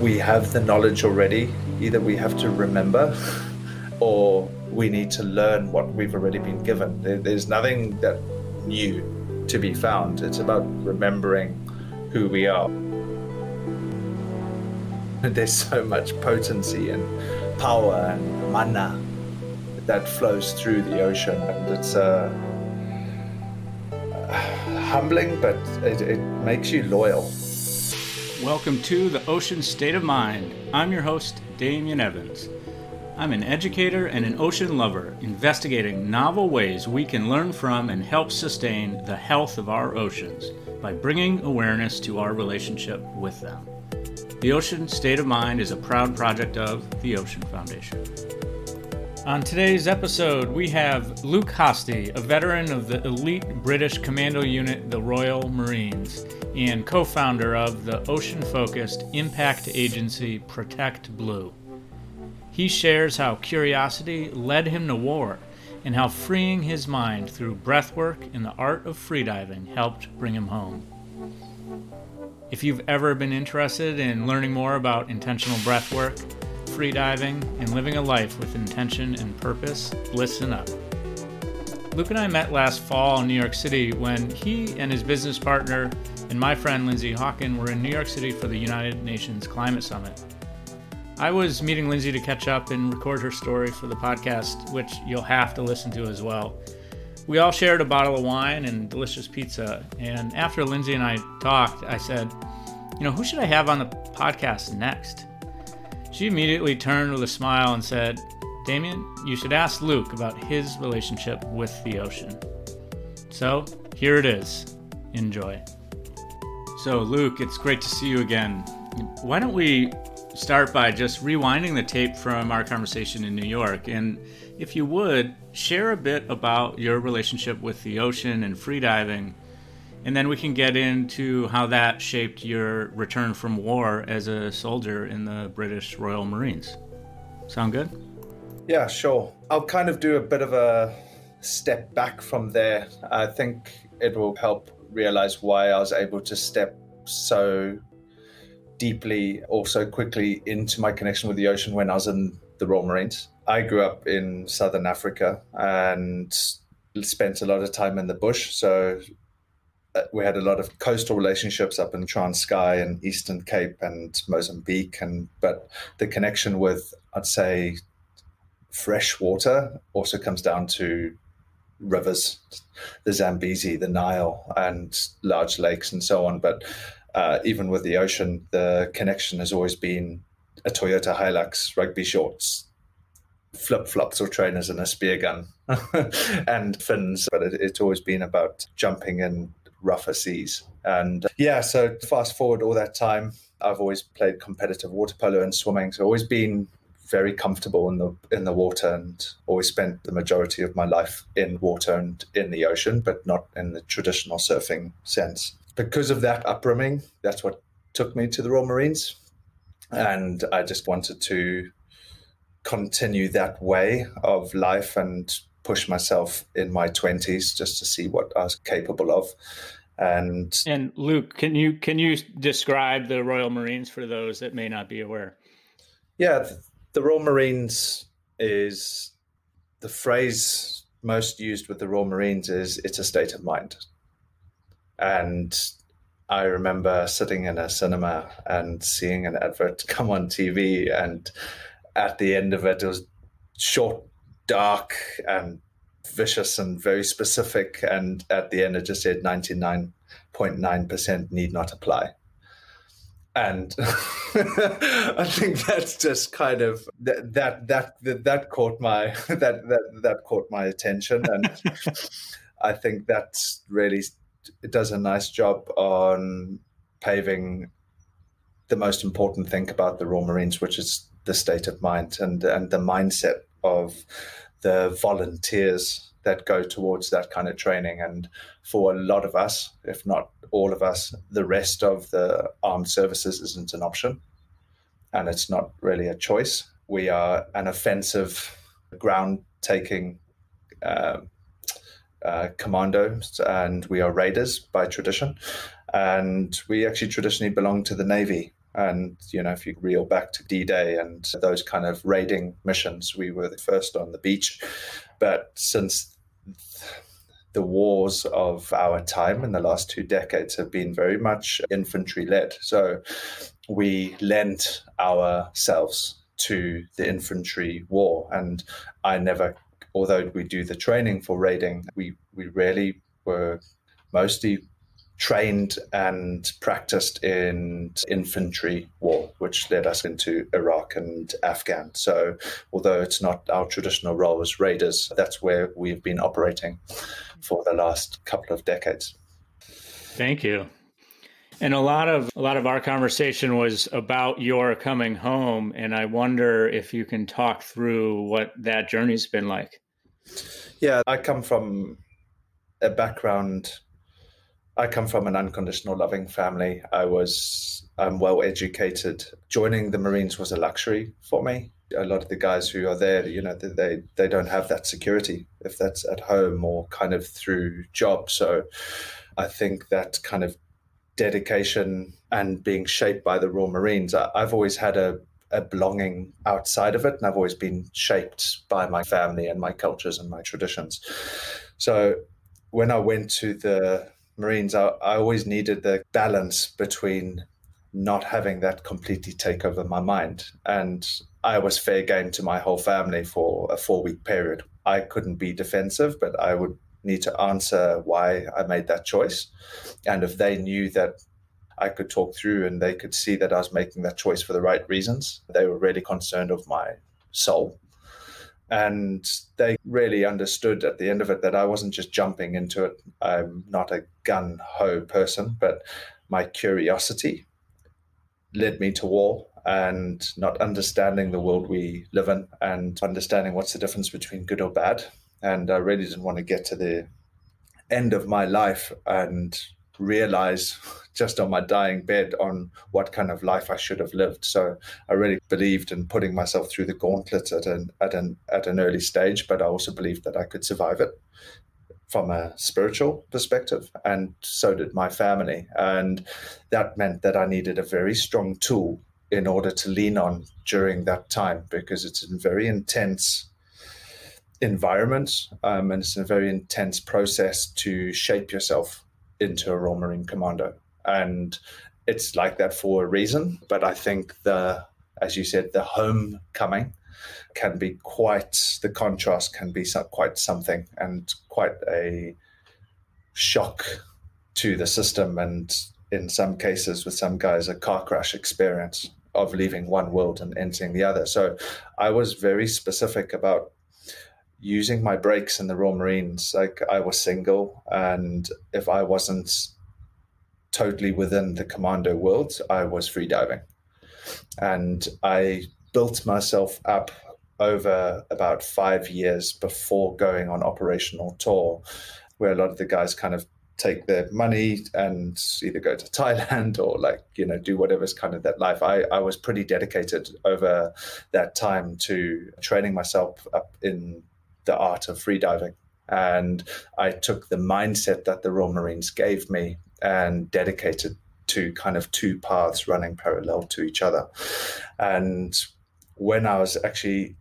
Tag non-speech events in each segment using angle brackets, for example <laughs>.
we have the knowledge already. Either we have to remember <laughs> or we need to learn what we've already been given. There's nothing that new to be found. It's about remembering who we are. <laughs> There's so much potency and power and mana that flows through the ocean, and it's uh, <sighs> humbling, but it, it makes you loyal. Welcome to the Ocean State of Mind. I'm your host, Damian Evans. I'm an educator and an ocean lover, investigating novel ways we can learn from and help sustain the health of our oceans by bringing awareness to our relationship with them. The Ocean State of Mind is a proud project of the Ocean Foundation. On today's episode, we have Luke Hosty, a veteran of the elite British commando unit, the Royal Marines, and co founder of the ocean focused impact agency Protect Blue. He shares how curiosity led him to war and how freeing his mind through breathwork and the art of freediving helped bring him home. If you've ever been interested in learning more about intentional breathwork, freediving, and living a life with intention and purpose, listen up. Luke and I met last fall in New York City when he and his business partner and my friend Lindsay Hawken were in New York City for the United Nations Climate Summit. I was meeting Lindsay to catch up and record her story for the podcast, which you'll have to listen to as well. We all shared a bottle of wine and delicious pizza, and after Lindsay and I talked, I said, You know, who should I have on the podcast next? She immediately turned with a smile and said, Damian, you should ask Luke about his relationship with the ocean. So, here it is. Enjoy. So, Luke, it's great to see you again. Why don't we start by just rewinding the tape from our conversation in New York? And if you would, share a bit about your relationship with the ocean and freediving and then we can get into how that shaped your return from war as a soldier in the British Royal Marines. Sound good? Yeah, sure. I'll kind of do a bit of a step back from there. I think it will help realize why I was able to step so deeply or so quickly into my connection with the ocean when I was in the Royal Marines. I grew up in southern Africa and spent a lot of time in the bush. So uh, we had a lot of coastal relationships up in Transkei and Eastern Cape and Mozambique, and but the connection with I'd say fresh water also comes down to rivers, the Zambezi, the Nile, and large lakes and so on. But uh, even with the ocean, the connection has always been a Toyota Hilux, rugby shorts, flip flops or trainers and a spear gun <laughs> and fins. But it, it's always been about jumping in rougher seas. And yeah, so fast forward all that time, I've always played competitive water polo and swimming. So always been very comfortable in the in the water and always spent the majority of my life in water and in the ocean, but not in the traditional surfing sense. Because of that upbringing, that's what took me to the Royal Marines. And I just wanted to continue that way of life and push myself in my 20s just to see what I was capable of. And and Luke, can you can you describe the Royal Marines for those that may not be aware? Yeah, the Royal Marines is the phrase most used with the Royal Marines is it's a state of mind. And I remember sitting in a cinema and seeing an advert <laughs> come on TV and at the end of it it was short dark and vicious and very specific. And at the end, it just said 99.9% need not apply. And <laughs> I think that's just kind of that that that that, caught my <laughs> that, that that caught my attention, and <laughs> I think that's really it does a nice job on paving the most important thing about the Royal Marines, which is the state of mind and and the mindset of the volunteers that go towards that kind of training. And for a lot of us, if not all of us, the rest of the armed services isn't an option. And it's not really a choice. We are an offensive, ground taking uh, uh, commandos and we are raiders by tradition. And we actually traditionally belong to the Navy. And, you know, if you reel back to D Day and those kind of raiding missions, we were the first on the beach. But since the wars of our time in the last two decades have been very much infantry led. So we lent ourselves to the infantry war. And I never, although we do the training for raiding, we, we really were mostly trained and practiced in infantry war, which led us into Iraq and Afghan. So, although it's not our traditional role as raiders, that's where we've been operating for the last couple of decades. Thank you. And a lot of a lot of our conversation was about your coming home, and I wonder if you can talk through what that journey's been like. Yeah, I come from a background. I come from an unconditional loving family. I was well educated. Joining the Marines was a luxury for me. A lot of the guys who are there, you know, they they don't have that security if that's at home or kind of through job. So I think that kind of dedication and being shaped by the Royal Marines, I, have always had a, a belonging outside of it, and I've always been shaped by my family and my cultures and my traditions. So when I went to the Marines, I, I always needed the balance between not having that completely take over my mind. And I was fair game to my whole family for a four week period. I couldn't be defensive, but I would need to answer why I made that choice. And if they knew that I could talk through and they could see that I was making that choice for the right reasons, they were really concerned of my soul. And they really understood at the end of it that I wasn't just jumping into it. I'm not a gun ho person, but my curiosity led me to war and not understanding the world we live in and understanding what's the difference between good or bad and I really didn't want to get to the end of my life and realize just on my dying bed on what kind of life I should have lived. So I really believed in putting myself through the gauntlet at an at an at an early stage, but I also believed that I could survive it from a spiritual perspective, and so did my family. And that meant that I needed a very strong tool in order to lean on during that time because it's a very intense environment, um, and it's a very intense process to shape yourself into a Royal Marine Commando. And it's like that for a reason. But I think the, as you said, the homecoming can be quite the contrast can be quite something and quite a shock to the system and in some cases with some guys a car crash experience of leaving one world and entering the other so i was very specific about using my breaks in the Royal Marines. Like I was single, and if I wasn't totally within the commando world, I was free diving, And I built myself up over about five years before going on operational tour, where a lot of the guys kind of take their money and either go to <laughs> Thailand or like, you know, do whatever's kind of that life. I, I was pretty dedicated over that time to training myself up in the art of freediving. And I took the mindset that the Royal Marines gave me and dedicated to kind of two paths running parallel to each other. And when I was actually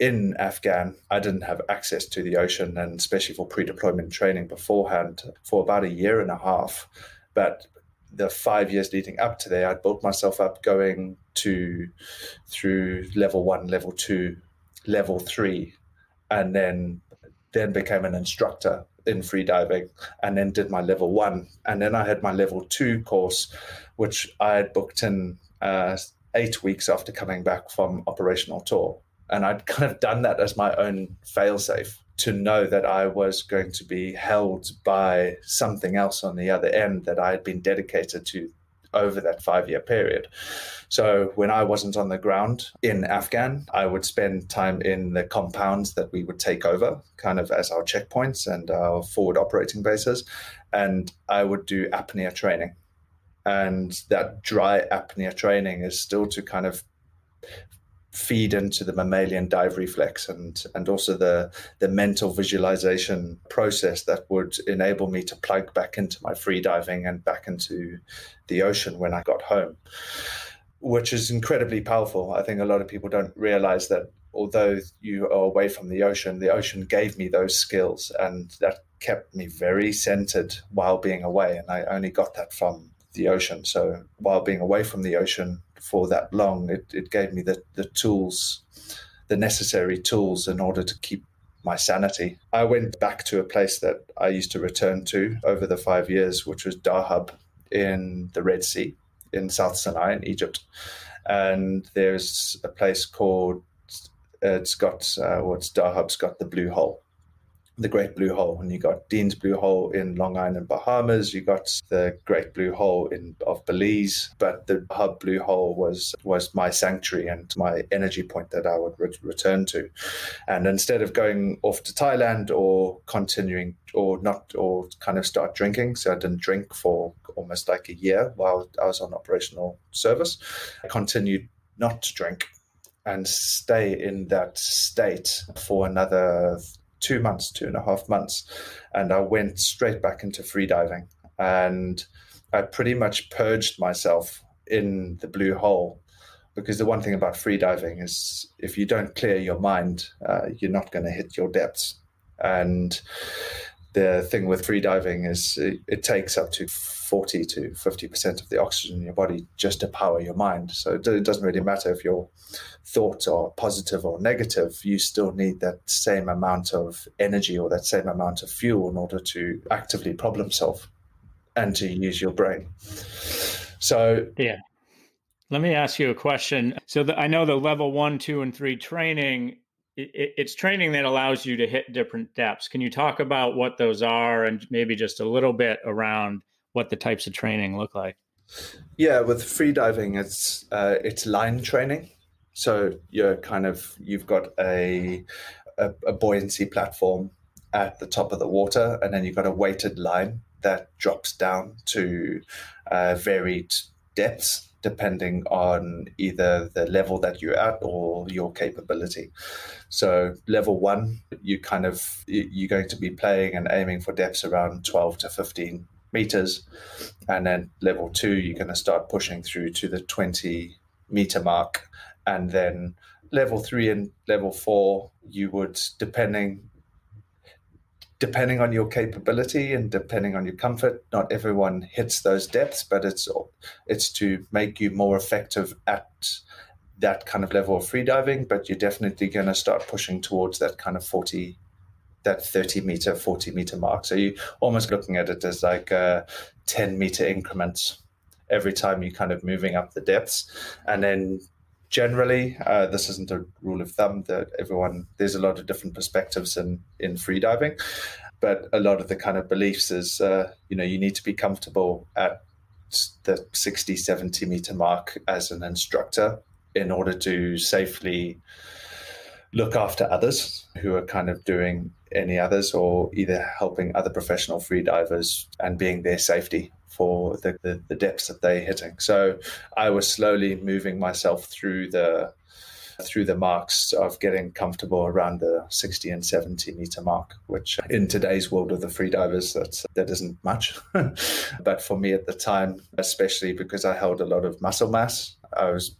in Afghan, I didn't have access to the ocean, and especially for pre deployment training beforehand for about a year and a half. But the five years leading up to there, I'd built myself up going to through level one, level two, level three and then then became an instructor in freediving and then did my level one. And then i had my level two course which i had booked in uh, eight weeks after coming back from operational tour. And i'd kind of done that as my own failsafe to know that i was going to be held by something else on the other end that i had been dedicated to over that five year period. So when I wasn't on the ground in Afghan, I would spend time in the compounds that we would take over, kind of as our checkpoints and our forward operating bases. And I would do apnea training. And that dry apnea training is still to kind of feed into the mammalian dive reflex and and also the the mental visualization process that would enable me to plug back into my free diving and back into the ocean when I got home which is incredibly powerful. I think a lot of people don't realize that although you are away from the ocean the ocean gave me those skills and that kept me very centered while being away. And I only got that from the ocean. So while being away from the ocean for that long, it, it gave me the, the tools, the necessary tools in order to keep my sanity. I went back to a place that I used to return to over the five years, which was Dahab in the Red Sea in South Sinai in Egypt. And there's a place called, it's got, uh, what's Dahab's got the Blue Hole the Great Blue Hole, and you got Dean's Blue Hole in Long Island, Bahamas. You got the Great Blue Hole in of Belize, but Dahab Blue Hole was was my sanctuary and my energy point that I would re- return to. And instead of going off to Thailand or continuing or not or kind of start drinking, so I didn't drink for almost like a year while I was on operational service. I continued not to drink and stay in that state for another two months, two and a half months, and I went straight back into freediving. And I pretty much purged myself in the blue hole because the one thing about freediving is if you don't clear your mind, uh, you're not going to hit your depths. And the thing with freediving is it, it, takes up to 40 to 50% of the oxygen in your body just to power your mind. So it, it doesn't really matter if your thoughts are positive or negative, you still need that same amount of energy or that same amount of fuel in order to actively problem solve and to use your brain. So, yeah. Let me ask you a question. So, the, I know the level one, two, and three training it, it's training that allows you to hit different depths. Can you talk about what those are and maybe just a little bit around what the types of training look like? Yeah, with freediving, it's uh, it's line training. So you're kind of you've got a, a, a buoyancy platform at the top of the water, and then you've got a weighted line that drops down to uh, varied depths depending on either the level that you're at or your capability. So level one, you kind of you're going to be playing and aiming for depths around 12 to 15 meters, and then level two, you're going to start pushing through to the 20 meter mark, and then level three and level four, you would depending depending on your capability and depending on your comfort, not everyone hits those depths, but it's it's to make you more effective at that kind of level of freediving. But you're definitely going to start pushing towards that kind of 40, that 30 meter, 40 meter mark. So you're almost looking at it as like uh, 10 meter increments every time you're kind of moving up the depths. And then generally, uh, this isn't a rule of thumb that everyone, there's a lot of different perspectives in, in freediving, but a lot of the kind of beliefs is, uh, you know, you need to be comfortable at the 60, 70 meter mark as an instructor in order to safely look after others who are kind of doing any others or either helping other professional freedivers and being their safety for the, the, the depths that they're hitting. So I was slowly moving myself through the through the marks of getting comfortable around the 60 and 70 meter mark, which in today's world of the freedivers, that's, that isn't much. <laughs> but for me at the time, especially because I held a lot of muscle mass, I was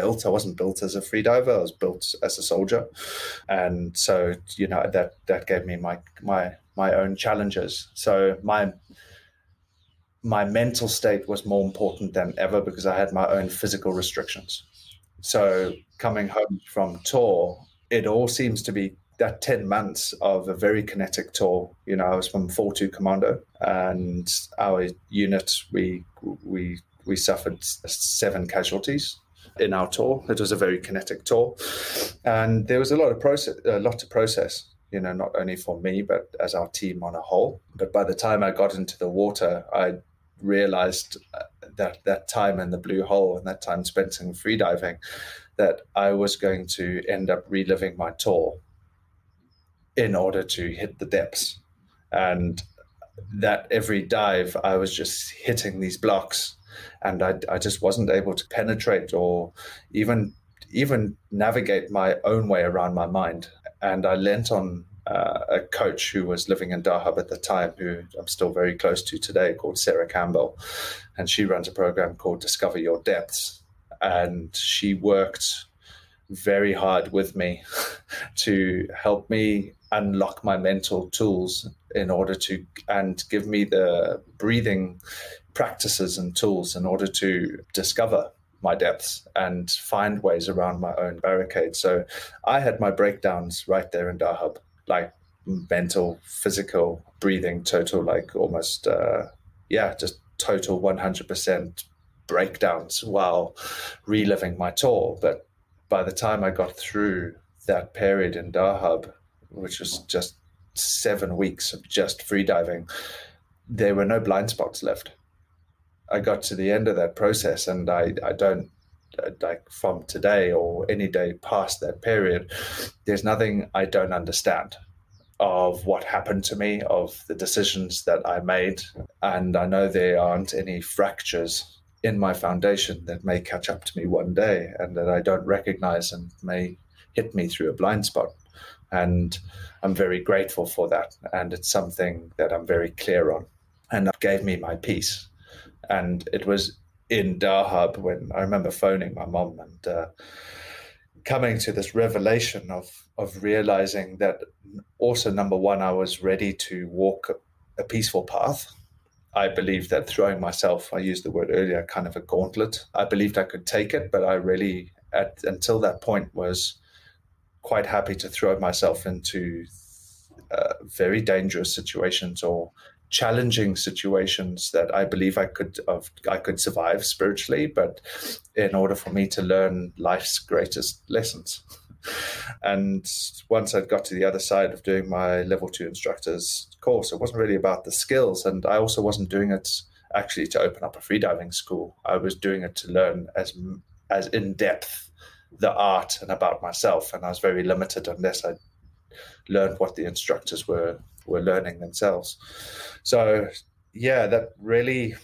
built. I wasn't built as a freediver. I was built as a soldier, and so you know that that gave me my my my own challenges. So my my mental state was more important than ever because I had my own physical restrictions. So coming home from tour, it all seems to be that 10 months of a very kinetic tour. You know, I was from 4-2 Commando and our unit, we, we, we suffered seven casualties in our tour. It was a very kinetic tour. And there was a lot of process, a lot to process you know, not only for me, but as our team on a whole. But by the time I got into the water, I realized uh, that that time in the blue hole and that time spent in freediving that I was going to end up reliving my tour in order to hit the depths. And that every dive, I was just hitting these blocks and I, I just wasn't able to penetrate or even even navigate my own way around my mind. And I lent on uh, a coach who was living in Dahab at the time, who I'm still very close to today, called Sarah Campbell. And she runs a program called Discover Your Depths. And she worked very hard with me <laughs> to help me unlock my mental tools in order to and give me the breathing practices and tools in order to discover my depths and find ways around my own barricade. So I had my breakdowns right there in Dahab, like mental, physical, breathing, total, like almost, uh, yeah, just total 100% breakdowns while reliving my tour. But by the time I got through that period in Dahab, which was just seven weeks of just freediving, there were no blind spots left. I got to the end of that process, and I, I don't like from today or any day past that period, there's nothing I don't understand of what happened to me, of the decisions that I made. And I know there aren't any fractures in my foundation that may catch up to me one day and that I don't recognize and may hit me through a blind spot. And I'm very grateful for that. And it's something that I'm very clear on. And it gave me my peace. And it was in Dahab when I remember phoning my mom and uh, coming to this revelation of of realizing that also number one I was ready to walk a, peaceful path. I believed that throwing myself, I used the word earlier, kind of a gauntlet. I believed I could take it, but I really, at until that point, was quite happy to throw myself into uh, very dangerous situations or challenging situations that I believe I could of, I could survive spiritually, but in order for me to learn life's greatest lessons. And once I'd got to the other side of doing my level two instructor's course, it wasn't really about the skills, and I also wasn't doing it actually to open up a freediving school. I was doing it to learn as as in depth the art and about myself, and I was very limited unless I learned what the instructors were were learning themselves. So yeah, that really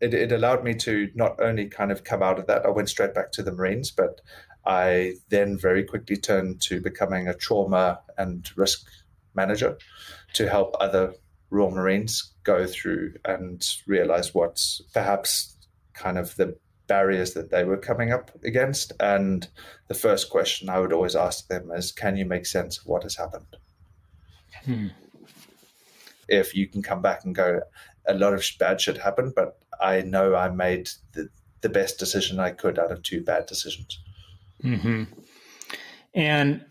it, it allowed me to not only kind of come out of that, I went straight back to the Marines, but I then very quickly turned to becoming a trauma and risk manager to help other Royal Marines go through and realize what's perhaps kind of the barriers that they were coming up against. And the first question I would always ask them is, can you make sense of what has happened? Hmm if you can come back and go, a lot of bad shit happened, but I know I made the, the best decision I could out of two bad decisions. Mm-hmm. And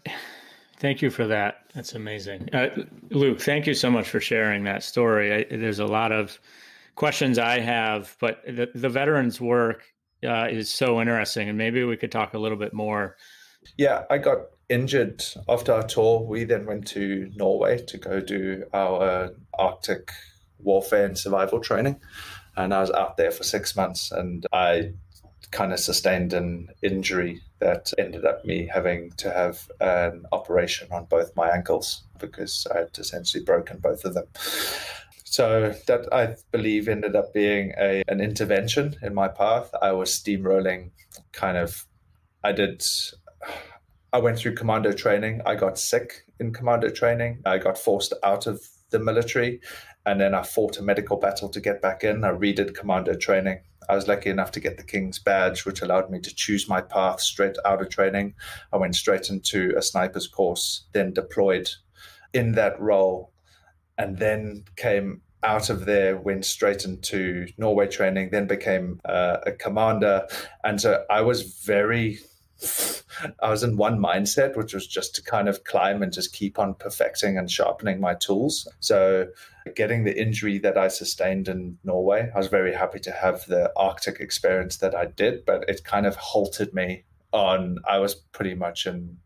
thank you for that. That's amazing. Uh, Luke, thank you so much for sharing that story. I, there's a lot of questions I have, but the, the veterans work uh, is so interesting. And maybe we could talk a little bit more. Yeah, I got injured after our tour. We then went to Norway to go do our Arctic warfare and survival training. And I was out there for six months and I kind of sustained an injury that ended up me having to have an operation on both my ankles because I had essentially broken both of them. So that I believe ended up being a an intervention in my path. I was steamrolling kind of I did I went through commando training. I got sick in commando training. I got forced out of the military and then I fought a medical battle to get back in. I redid commando training. I was lucky enough to get the King's badge, which allowed me to choose my path straight out of training. I went straight into a sniper's course, then deployed in that role, and then came out of there, went straight into Norway training, then became uh, a commander. And so I was very I was in one mindset, which was just to kind of climb and just keep on perfecting and sharpening my tools. So, getting the injury that I sustained in Norway, I was very happy to have the Arctic experience that I did, but it kind of halted me on, I was pretty much in.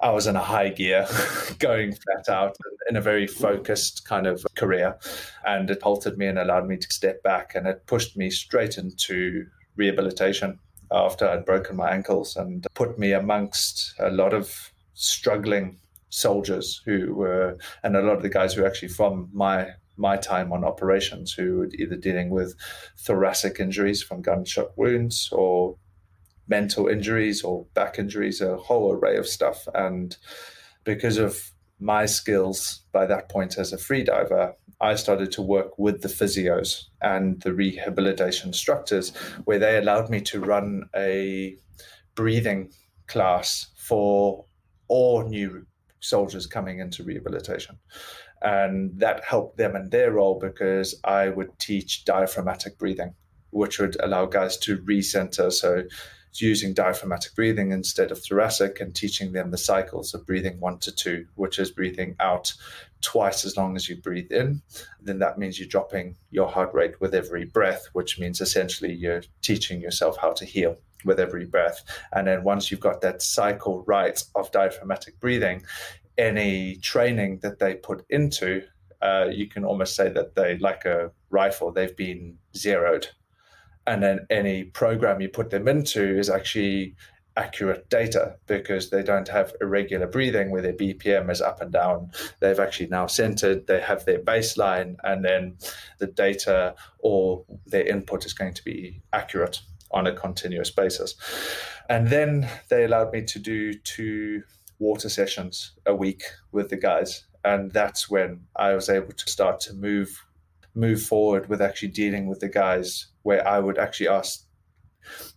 I was in a high gear, <laughs> going flat out in a very focused kind of career. And it halted me and allowed me to step back. And it pushed me straight into rehabilitation after I'd broken my ankles and put me amongst a lot of struggling soldiers who were, and a lot of the guys who were actually from my my time on operations who were either dealing with thoracic injuries from gunshot wounds or mental injuries or back injuries, a whole array of stuff. And because of my skills by that point as a freediver, I started to work with the physios and the rehabilitation instructors, where they allowed me to run a breathing class for all new soldiers coming into rehabilitation. And that helped them in their role because I would teach diaphragmatic breathing, which would allow guys to recenter. So using diaphragmatic breathing instead of thoracic and teaching them the cycles of breathing one to two, which is breathing out twice as long as you breathe in. Then that means you're dropping your heart rate with every breath, which means essentially you're teaching yourself how to heal with every breath. And then once you've got that cycle right of diaphragmatic breathing, any training that they put into, uh, you can almost say that they, like a rifle, they've been zeroed and then any program you put them into is actually accurate data because they don't have irregular breathing where their BPM is up and down. They've actually now centered, they have their baseline, and then the data or their input is going to be accurate on a continuous basis. And then they allowed me to do two water sessions a week with the guys. And that's when I was able to start to move move forward with actually dealing with the guys where I would actually ask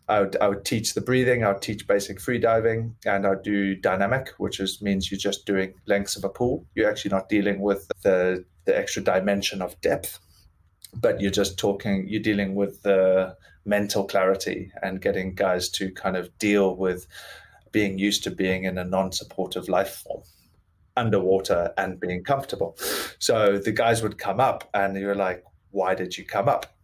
I would, I would teach the breathing, I would teach basic free diving, and I'd do dynamic, which is means you're just doing lengths of a pool. You're actually not dealing with the, the extra dimension of depth, but you're just talking, you're dealing with the mental clarity and getting guys to kind of deal with being used to being in a non supportive life form underwater and being comfortable. So the guys would come up and you're like, why did you come up?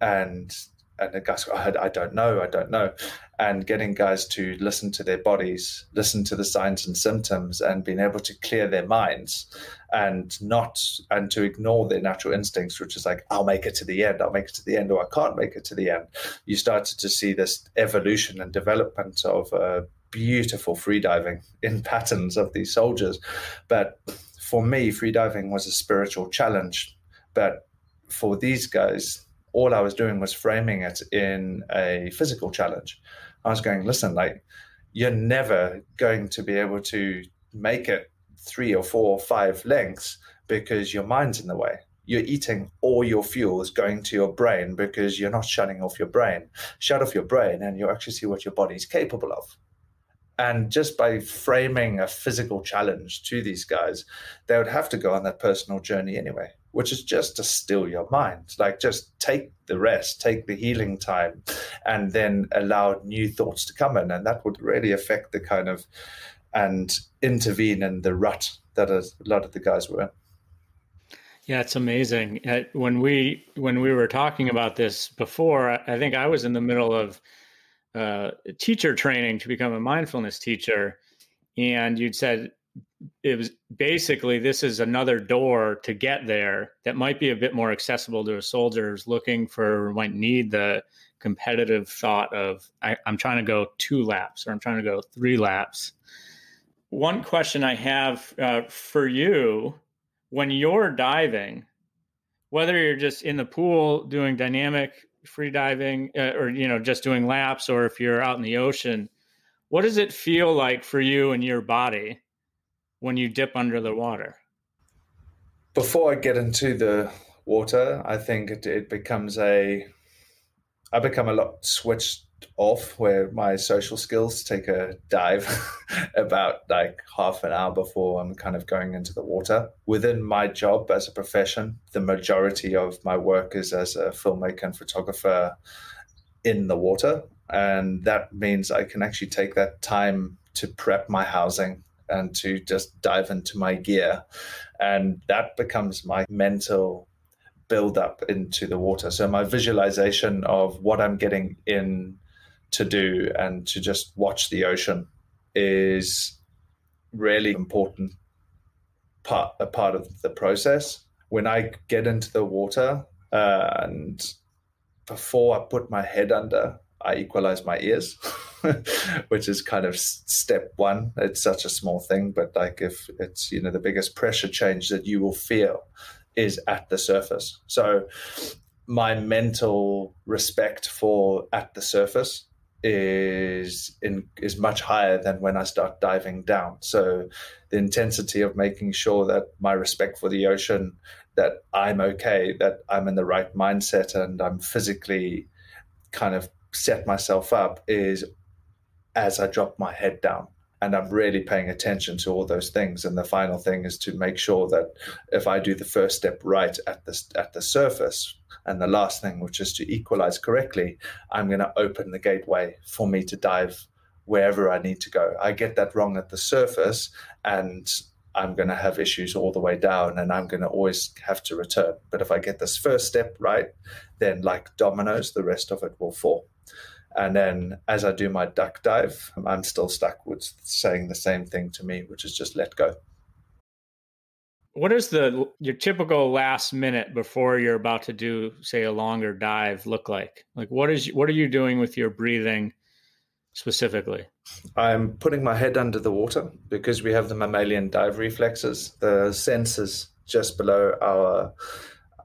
And and the guys I, I don't know, I don't know. And getting guys to listen to their bodies, listen to the signs and symptoms, and being able to clear their minds and not and to ignore their natural instincts, which is like, I'll make it to the end, I'll make it to the end, or I can't make it to the end. You started to see this evolution and development of uh, beautiful freediving <laughs> in patterns of these soldiers. But for me, freediving was a spiritual challenge. But for these guys, all I was doing was framing it in a physical challenge. I was going, listen, like, you're never going to be able to make it three or four or five lengths because your mind's in the way. You're eating all your fuel is going to your brain because you're not shutting off your brain. Shut off your brain and you actually see what your body's capable of. And just by framing a physical challenge to these guys, they would have to go on that personal journey anyway, which is just to still your mind. Like, just take the rest, take the healing time, and then allow new thoughts to come in. And that would really affect the kind of and intervene in the rut that a lot of the guys were in. Yeah, it's amazing. Uh, when we when we were talking about this before, I think I was in the middle of uh, teacher training to become a mindfulness teacher, and you'd said it was basically this is another door to get there that might be a bit more accessible to a soldier who's looking for might need the competitive thought of I, am trying to go two laps or I'm trying to go three laps. One question I have uh, for you when you're diving, whether you're just in the pool doing dynamic free diving uh, or you know just doing laps or if you're out in the ocean what does it feel like for you and your body when you dip under the water before i get into the water i think it, it becomes a i become a lot switched off where my social skills take a dive <laughs> about like half an hour before I'm kind of going into the water. Within my job as a profession, the majority of my work is as a filmmaker and photographer in the water. And that means I can actually take that time to prep my housing and to just dive into my gear. And that becomes my mental build up into the water. So my visualization of what I'm getting in to do and to just watch the ocean is really important part a part of the process. When I get into the water uh, and before I put my head under, I equalize my ears, <laughs> <laughs> which is kind of step one. It's such a small thing, but like if it's you know the biggest pressure change that you will feel is at the surface. So my mental respect for at the surface is in is much higher than when I start diving down. So the intensity of making sure that my respect for the ocean, that I'm okay, that I'm in the right mindset and I'm physically kind of set myself up is as I drop my head down. And I'm really paying attention to all those things. And the final thing is to make sure that if I do the first step right at the at the surface, and the last thing, which is to equalize correctly, I'm going to open the gateway for me to dive wherever I need to go. I get that wrong at the surface, and I'm going to have issues all the way down, and I'm going to always have to return. But if I get this first step right, then like dominoes, the rest of it will fall. And then as I do my duck dive, I'm still stuck with saying the same thing to me, which is just let go. What is the your typical last minute before you're about to do say a longer dive look like? Like what is what are you doing with your breathing specifically? I'm putting my head under the water because we have the mammalian dive reflexes. The senses just below our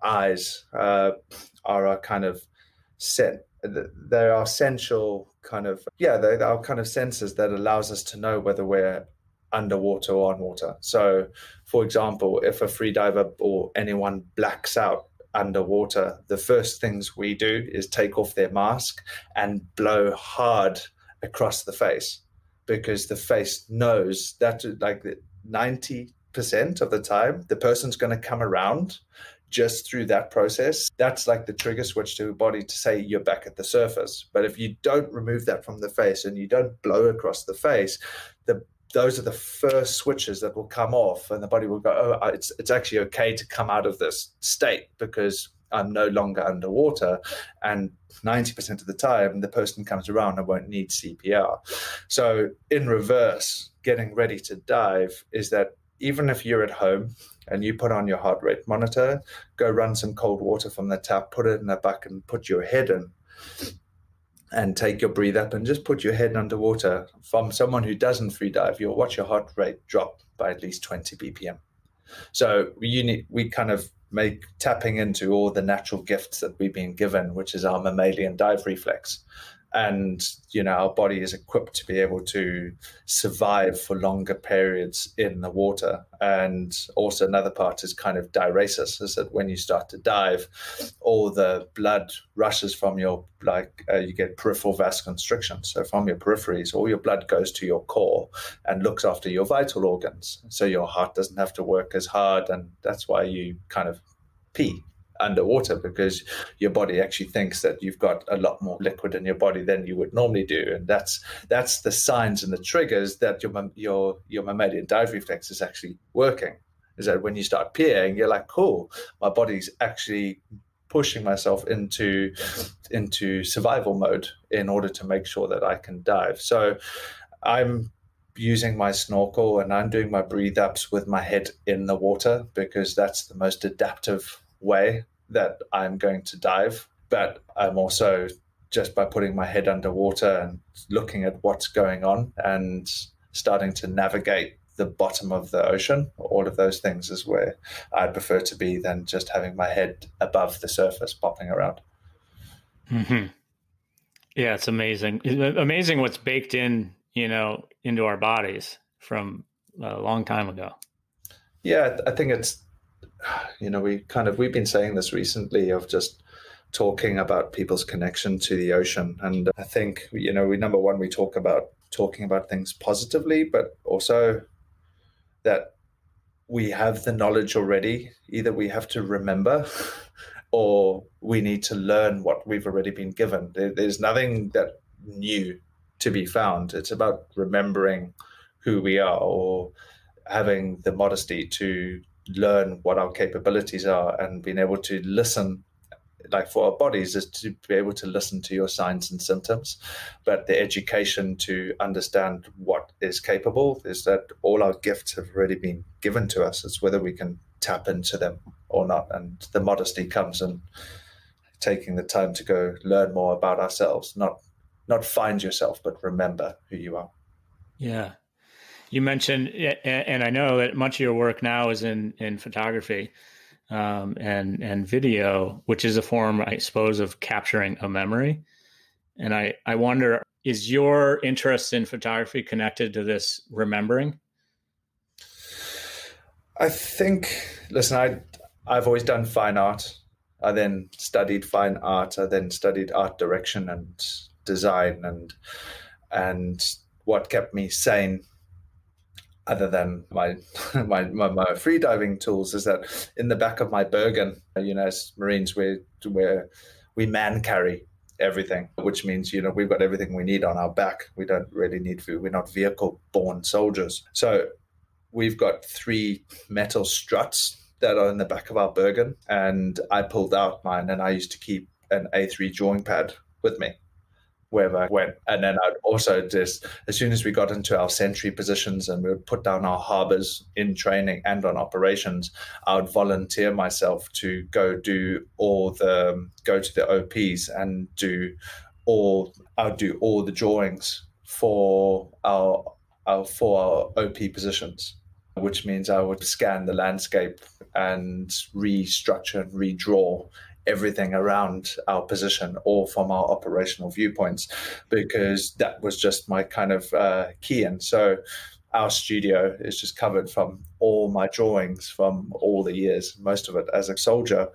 eyes uh, are a kind of set they are essential kind of yeah they are kind of sensors that allows us to know whether we're underwater or on water. So, for example, if a freediver or anyone blacks out underwater, the first things we do is take off their mask and blow hard across the face because the face knows that like 90% of the time the person's going to come around just through that process that's like the trigger switch to the body to say you're back at the surface but if you don't remove that from the face and you don't blow across the face the those are the first switches that will come off, and the body will go, "Oh, it's it's actually okay to come out of this state because I'm no longer underwater." And ninety percent of the time, the person comes around and won't need CPR. So, in reverse, getting ready to dive is that even if you're at home and you put on your heart rate monitor, go run some cold water from the tap, put it in a bucket, and put your head in and take your breathe up and just put your head underwater. From someone who doesn't free dive, you'll watch your heart rate drop by at least 20 BPM. So we need, we kind of make tapping into all the natural gifts that we've been given, which is our mammalian dive reflex and you know our body is equipped to be able to survive for longer periods in the water. And also another part is kind of diuresis is that when you start to dive all the blood rushes from your like uh, you get peripheral vasoconstriction so from your peripheries all your blood goes to your core and looks after your vital organs. So your heart doesn't have to work as hard and that's why you kind of pee underwater because your body actually thinks that you've got a lot more liquid in your body than you would normally do, and that's that's the signs and the triggers that your your your mammalian dive reflex is actually working. Is that when you start peeing, you're like, cool, my body's actually pushing myself into into survival mode in order to make sure that I can dive. So I'm using my snorkel and I'm doing my breathe ups with my head in the water because that's the most adaptive way that I'm going to dive. But I'm also just by putting my head underwater and looking at what's going on and starting to navigate the bottom of the ocean, all of those things is where I prefer to be than just having my head above the surface popping around. Mm-hmm. Yeah, it's amazing. It's amazing what's baked in, you know, into our bodies from a long time ago. Yeah, I think it's <sighs> you know, we kind of we've been saying this recently of just talking about people's connection to the ocean, and I think you know, we number one we talk about talking about things positively, but also that we have the knowledge already. Either we have to remember. <laughs> Or we need to learn what we've already been given. there's nothing that new to be found. It's about remembering who we are or having the modesty to learn what our capabilities are and being able to listen like for our bodies is to be able to listen to your signs and symptoms. But the education to understand what is capable is that all our gifts have already been given to us. It's whether we can tap into them or not. And the modesty comes in taking the time to go learn more about ourselves not not find yourself but remember who you are. Yeah you mentioned, and I know that much of your work now is in in photography um, and and video, which is a form, I suppose, of capturing a memory. And I I wonder, is your interest in photography connected to this remembering? I think, listen, I, I've always done fine art. I then studied fine art. I then studied art direction and design and and what kept me sane other than my, <laughs> my my, my freediving tools is that in the back of my Bergen, you know, as Marines, we we we man carry everything, which means you know we've got everything we need on our back. We don't really need food. We're not vehicle borne soldiers. So we've got three metal struts that are in the back of our Bergen, and I pulled out mine, and I used to keep an A3 drawing pad with me wherever I went. And then I'd also just, as soon as we got into our sentry positions and we would put down our harbors in training and on operations, I would volunteer myself to go do all the, go to the OPs and do all, I would do all the drawings for our, our for our OP positions. Which means I would scan the landscape and restructure and redraw everything around our position or from our operational viewpoints because that was just my kind of uh, key. And so our studio is just covered from all my drawings from all the years, most of it as a soldier.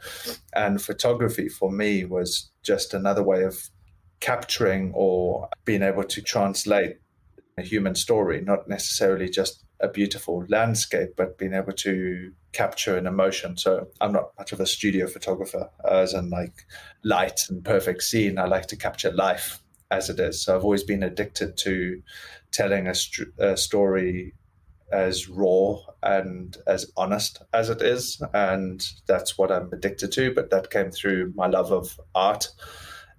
And photography for me was just another way of capturing or being able to translate a human story, not necessarily just a beautiful landscape, but being able to capture an emotion. So I'm not much of a studio photographer, as in like light and perfect scene. I like to capture life as it is. So I've always been addicted to telling a, st- a story as raw and as honest as it is. And that's what I'm addicted to. But that came through my love of art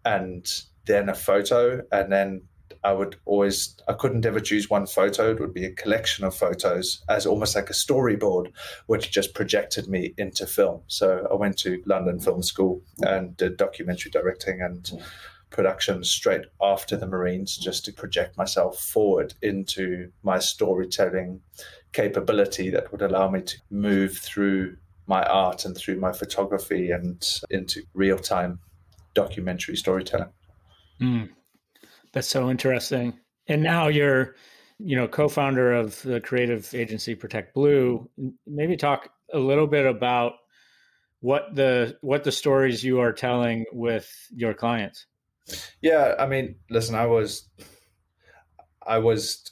and then a photo and then I would always, I couldn't ever choose one photo. It would be a collection of photos as almost like a storyboard, which just projected me into film. So I went to London Film School and did documentary directing and production straight after the Marines just to project myself forward into my storytelling capability that would allow me to move through my art and through my photography and into real time documentary storytelling. Mm. That's so interesting. And now you're, you know, co-founder of the creative agency Protect Blue. Maybe talk a little bit about what the what the stories you are telling with your clients. Yeah, I mean, listen, I was I was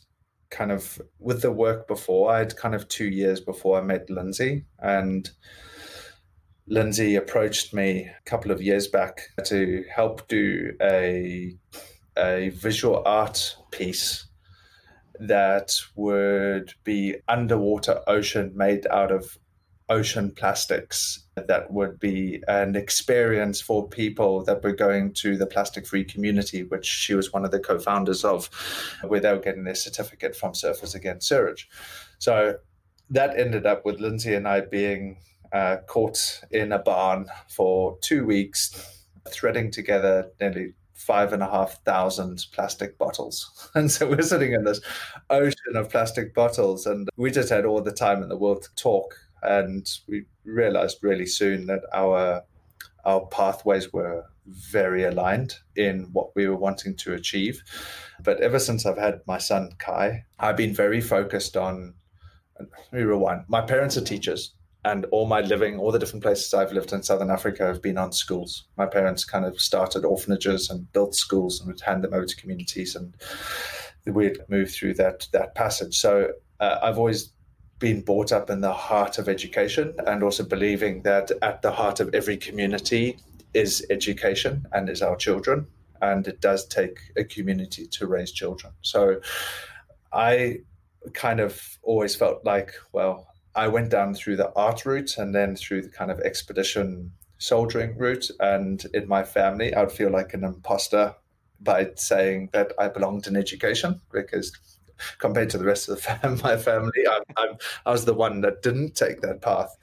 kind of with the work before. I had kind of two years before I met Lindsay, and Lindsay approached me a couple of years back to help do a a visual art piece that would be underwater ocean made out of ocean plastics that would be an experience for people that were going to the plastic free community which she was one of the co-founders of where they were getting their certificate from surfers against sewage so that ended up with lindsay and i being uh, caught in a barn for two weeks threading together nearly five and a half thousand plastic bottles. <laughs> And so we're sitting in this ocean of plastic bottles, and we just had all the time in the world to talk. And we realized really soon that our our pathways were very aligned in what we were wanting to achieve. But ever since I've had my son Kai, I've been very focused on. Let me rewind. My parents are teachers, and all my living, all the different places I've lived in Southern Africa have been on schools. My parents kind of started orphanages and built schools and would hand them over to communities, and we'd move through that that passage. So uh, I've always been brought up in the heart of education, and also believing that at the heart of every community is education and is our children, and it does take a community to raise children. So I kind of always felt like, well, I went down through the art route and then through the kind of expedition soldiering route. And in my family, I would feel like an imposter by saying that I belonged in education because compared to the rest of the <laughs> my family, I'm, I'm, I was the one that didn't take that path.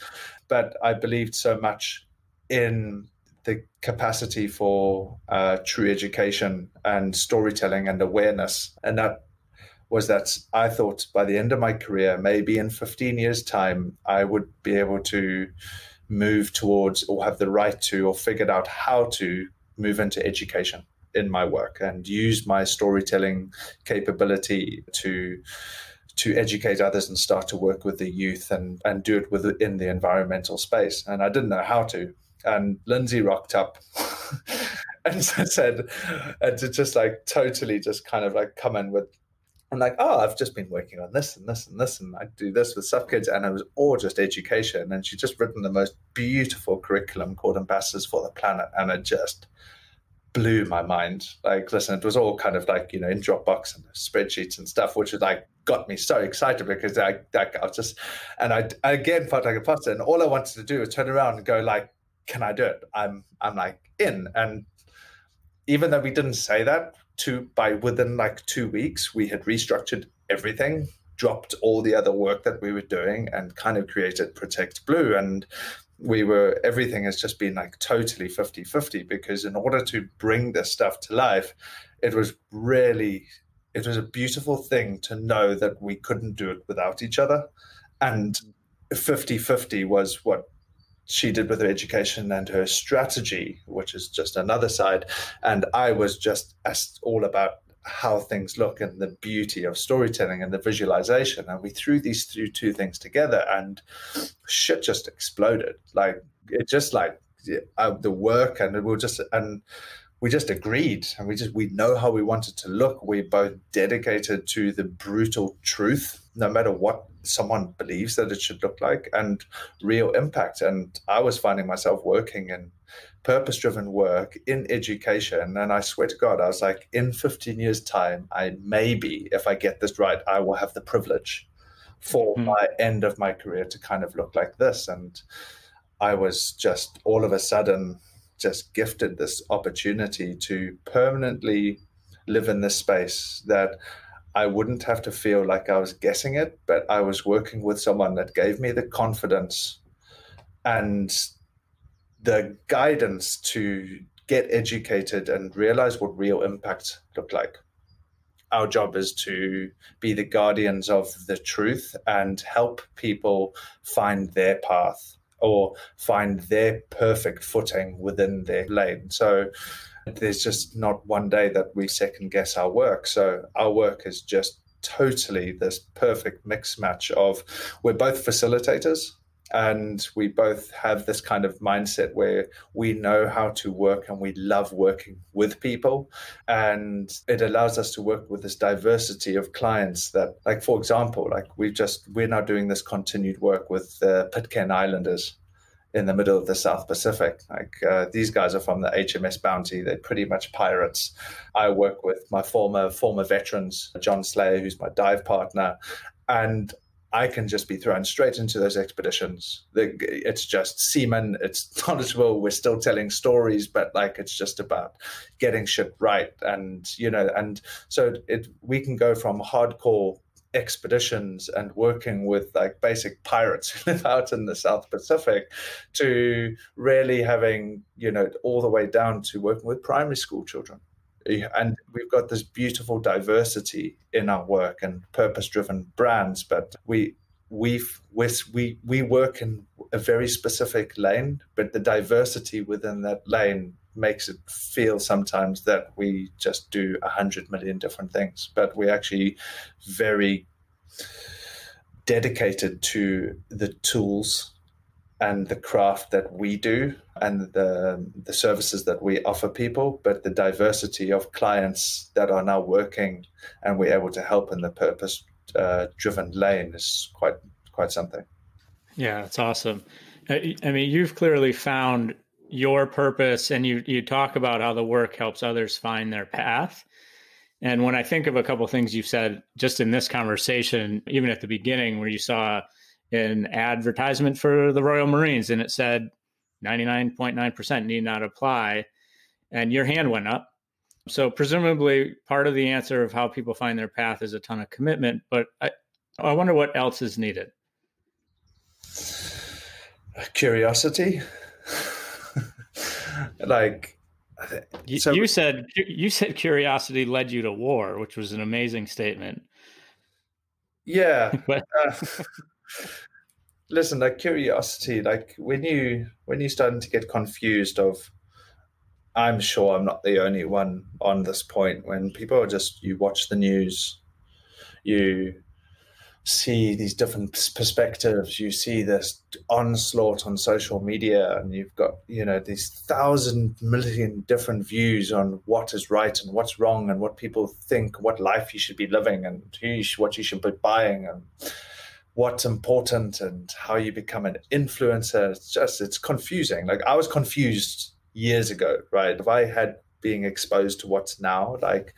But I believed so much in the capacity for uh, true education and storytelling and awareness. And that was that I thought by the end of my career, maybe in 15 years' time, I would be able to move towards or have the right to or figured out how to move into education in my work and use my storytelling capability to to educate others and start to work with the youth and and do it within the environmental space. And I didn't know how to. And Lindsay rocked up <laughs> and <laughs> said, and to just like totally just kind of like come in with I'm like, oh, I've just been working on this and this and this, and I do this with Sup Kids, and it was all just education. And she's just written the most beautiful curriculum called Ambassadors for the Planet, and it just blew my mind. Like, listen, it was all kind of like you know in Dropbox and spreadsheets and stuff, which was like got me so excited because I, I, I was just, and I, I again felt like a imposter, and all I wanted to do was turn around and go like, can I do it? I'm, I'm like in, and even though we didn't say that, two by within like two weeks, we had restructured everything, dropped all the other work that we were doing, and kind of created Protect Blue. And we were everything has just been like totally 50 50 because in order to bring this stuff to life, it was really it was a beautiful thing to know that we couldn't do it without each other. And 50 50 was what she did with her education and her strategy, which is just another side. And I was just asked all about how things look and the beauty of storytelling and the visualization. And we threw these two, two things together and shit just exploded. Like it just like uh, the work and it will just, and we just agreed and we just we know how we wanted to look. We're both dedicated to the brutal truth no matter what someone believes that it should look like and real impact. And i was finding myself working in purpose driven work in education. And i swear to god i was like in 15 years time i maybe if i get this right i will have the privilege for mm-hmm. my end of my career to kind of look like this. And i was just all of a sudden just gifted this opportunity to permanently live in this space that I wouldn't have to feel like I was guessing it, but I was working with someone that gave me the confidence and the guidance to get educated and realize what real impact looked like. Our job is to be the guardians of the truth and help people find their path or find their perfect footing within their lane. So there's just not one day that we second guess our work. So our work is just totally this perfect mix match of we're both facilitators and we both have this kind of mindset where we know how to work and we love working with people and it allows us to work with this diversity of clients that like for example like we've just we're now doing this continued work with the pitcairn islanders in the middle of the South Pacific. Like uh, these guys are from the HMS Bounty. They're pretty much pirates. I work with my former former veterans, John Slayer, who's my dive partner, and I can just be thrown straight into those expeditions. It's just seamen, it's <laughs> knowledgeable. We're still telling stories, but like it's just about getting shit right. And, you know, and so it, we can go from hardcore expeditions and working with like basic pirates <laughs> who live out in the South Pacific to really having, you know, all the way down to working with primary school children and we've got this beautiful diversity in our work and purpose-driven brands but we we we we work in a very specific lane but the diversity within that lane makes it feel sometimes that we just do a hundred million different things but we're actually very dedicated to the tools and the craft that we do and the the services that we offer people, but the diversity of clients that are now working and we're able to help in the purpose uh, driven lane is quite quite something. Yeah, it's awesome. I mean, you've clearly found your purpose, and you you talk about how the work helps others find their path. And when I think of a couple of things you've said just in this conversation, even at the beginning, where you saw an advertisement for the Royal Marines and it said 99.9% need not apply, and your hand went up. So, presumably, part of the answer of how people find their path is a ton of commitment, but I, I wonder what else is needed. Curiosity. <laughs> like, so, you said you said curiosity led you to war, which was an amazing statement. Yeah, <laughs> but uh, listen, like curiosity, like when you when you starting to get confused of I'm sure I'm not the only one on this point when people are just, you watch the news, you see these different perspectives, you see this onslaught on social media, and you've got, you know, these thousand million different views on what is right and what's wrong and what people think, what life you should be living and who you what you should be buying and what's important and how you become an influencer. It's just, it's confusing. Like I was confused years ago, right? If I had being exposed to what's now, like,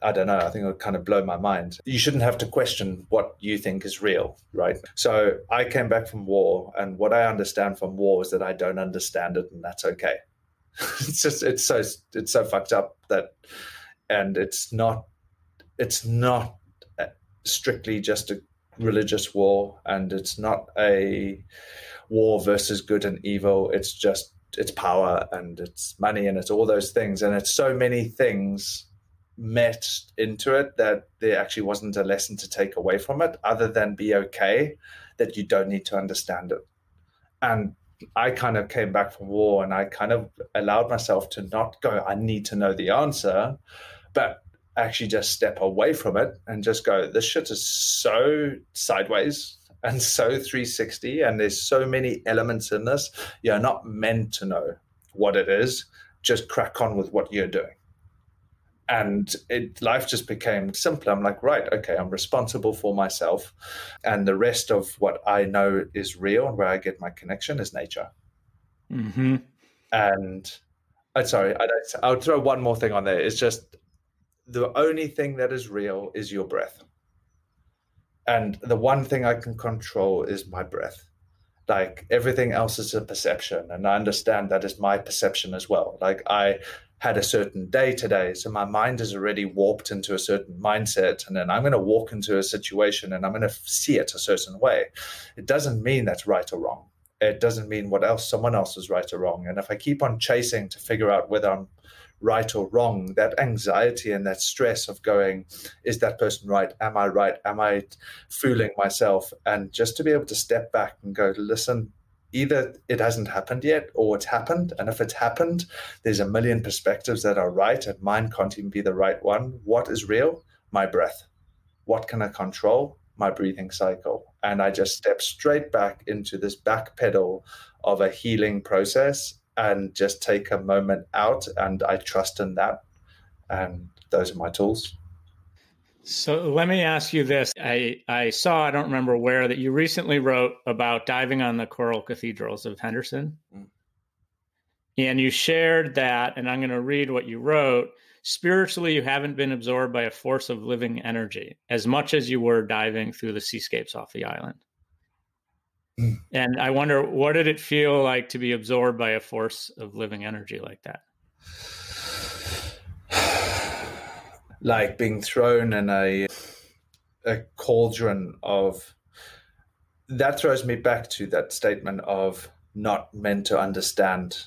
I don't know, I think it would kind of blow my mind. You shouldn't have to question what you think is real, right? So I came back from war, and what I understand from war is that I don't understand it, and that's okay. <laughs> it's just, it's so, it's so fucked up that, and it's not, it's not uh, strictly just a religious war, and it's not a war versus good and evil. It's just it's power and it's money and it's all those things. And it's so many things met into it that there actually wasn't a lesson to take away from it other than be okay that you don't need to understand it. And i kind of came back from war and i kind of allowed myself to not go i need to know the answer. But actually just step away from it and just go this shit is so sideways and so 360 and there's so many elements in this you're not meant to know what it is. Just crack on with what you're doing. And it, life just became simpler. I'm like right okay i'm responsible for myself and the rest of what i know is real and where i get my connection is nature. Mm-hmm. and i'm uh, sorry I, i'll throw one more thing on there. It's just the only thing that is real is your breath and the one thing I can control is my breath. Like everything else is a perception, and I understand that is my perception as well. Like I had a certain day today, so my mind is already warped into a certain mindset, and then I'm going to walk into a situation and I'm going to see it a certain way. It doesn't mean that's right or wrong. It doesn't mean what else someone else is right or wrong. And if I keep on chasing to figure out whether I'm right or wrong, that anxiety and that stress of going, is that person right? Am I right? Am I fooling myself? And just to be able to step back and go, listen, either it hasn't happened yet or it's happened. And if it's happened, there's a million perspectives that are right, and mine can't even be the right one. What is real? My breath. What can I control? My breathing cycle. And I just step straight back into this back pedal of a healing process and just take a moment out and I trust in that. And those are my tools. So let me ask you this. I, I saw, I don't remember where, that you recently wrote about diving on the coral cathedrals of Henderson. Mm. And you shared that, and I'm going to read what you wrote. Spiritually, you haven't been absorbed by a force of living energy as much as you were diving through the seascapes off the island. Mm. And I wonder, what did it feel like to be absorbed by a force of living energy like that? <sighs> Like being thrown in a a cauldron of that throws me back to that statement of not meant to understand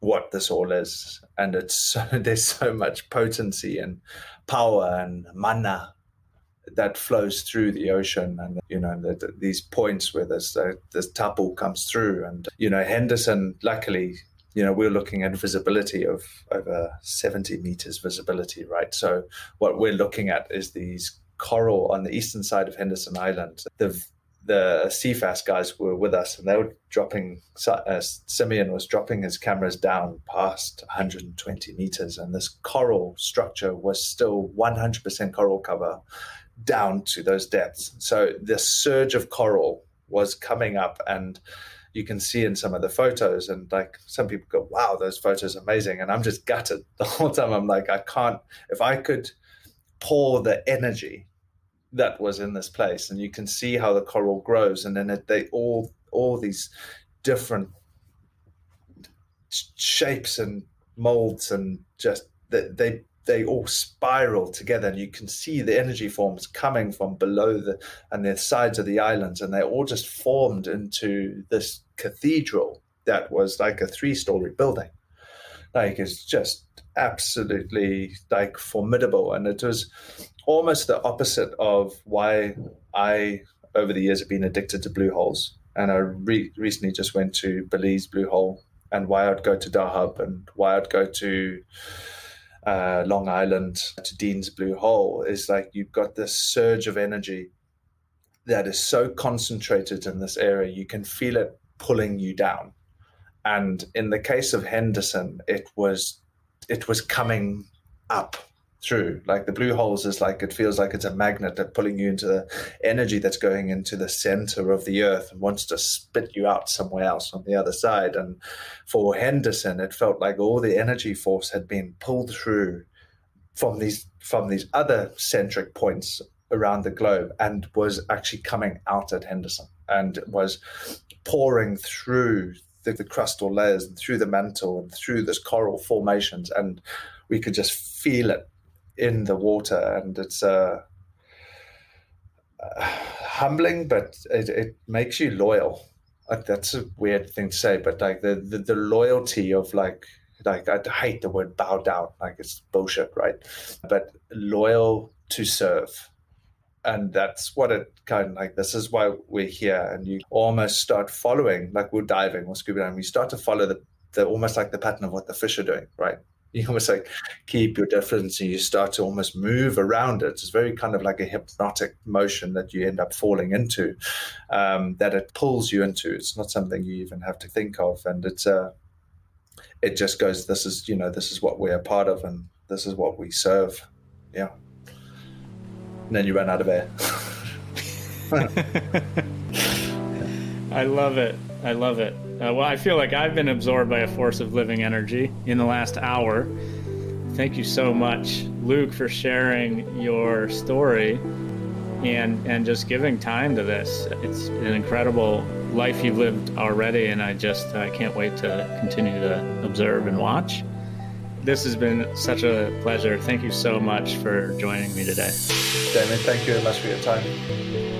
what this all is and it's so <laughs> there's so much potency and power and mana that flows through the ocean and you know the, the, these points where this uh, this tapu comes through. And you know henderson luckily you know we're looking at visibility of over 70 meters visibility right? So what we're looking at is these coral on the eastern side of henderson island. The the CFAS guys were with us and they were dropping, uh, Simeon was dropping his cameras down past 120 meters and this coral structure was still 100% coral cover down to those depths. So the surge of coral was coming up and you can see in some of the photos and like some people go wow those photos are amazing and i'm just gutted <laughs> the whole time i'm like i can't if i could pour the energy that was in this place and you can see how the coral grows and then it, they all all these different shapes and molds and just they they all spiral together and you can see the energy forms coming from below the and the sides of the islands and they all just formed into this cathedral that was like a three story building. Like it's just absolutely like formidable and it was almost the opposite of why i over the years have been addicted to blue holes. And i re- recently just went to belize blue hole and why I'd go to Dahab and why I'd go to uh, Long Island to Dean's Blue Hole is like you've got this surge of energy that is so concentrated in this area, you can feel it pulling you down. And in the case of Henderson, it was it was coming up through. Like the blue holes is like it feels like it's a magnet that pulling you into the energy that's going into the center of the earth and wants to spit you out somewhere else on the other side. And for Henderson, it felt like all the energy force had been pulled through from these from these other centric points around the globe and was actually coming out at Henderson and was pouring through the, the crustal layers and through the mantle and through this coral formations and we could just feel it in the water and it's uh, uh, humbling but it, it makes you loyal. Like that's a weird thing to say but like the, the, the loyalty of like like I hate the word bow down like it's bullshit right? But loyal to serve. And that's what it kind of like this is why we're here and you almost start following like we're diving or scuba diving you start to follow the, the almost like the pattern of what the fish are doing right <laughs> you almost like keep your distance and you start to almost move around it it's very kind of like a hypnotic motion that you end up falling into um, that it pulls you into it's not something you even have to think of and it's uh it just goes this is you know this is what we're a part of and this is what we serve yeah and then you run out of air. <laughs> <laughs> I love it. I love it. Uh, well, I feel like I've been absorbed by a force of living energy in the last hour. Thank you so much, Luke, for sharing your story and and just giving time to this. It's an incredible life you've lived already, and I just I can't wait to continue to observe and watch. This has been such a pleasure. Thank you so much for joining me today. Damien, thank you very much for your time.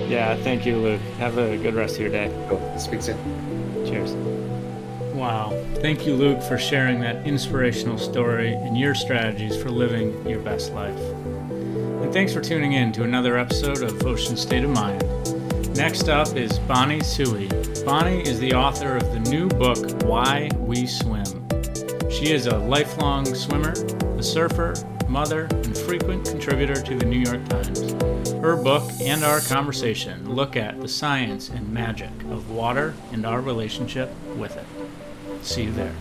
Yeah, thank you, Luke. Have a good rest of your day. Cool. Speak soon. Cheers. Wow. Thank you, Luke, for sharing that inspirational story and your strategies for living your best life. And thanks for tuning in to another episode of Ocean State of Mind. Next up is Bonnie Tsui. Bonnie is the author of the new book, Why We Swim. She is a lifelong swimmer, a surfer, mother, and frequent contributor to the New York Times. Her book and our conversation look at the science and magic of water and our relationship with it. See you there.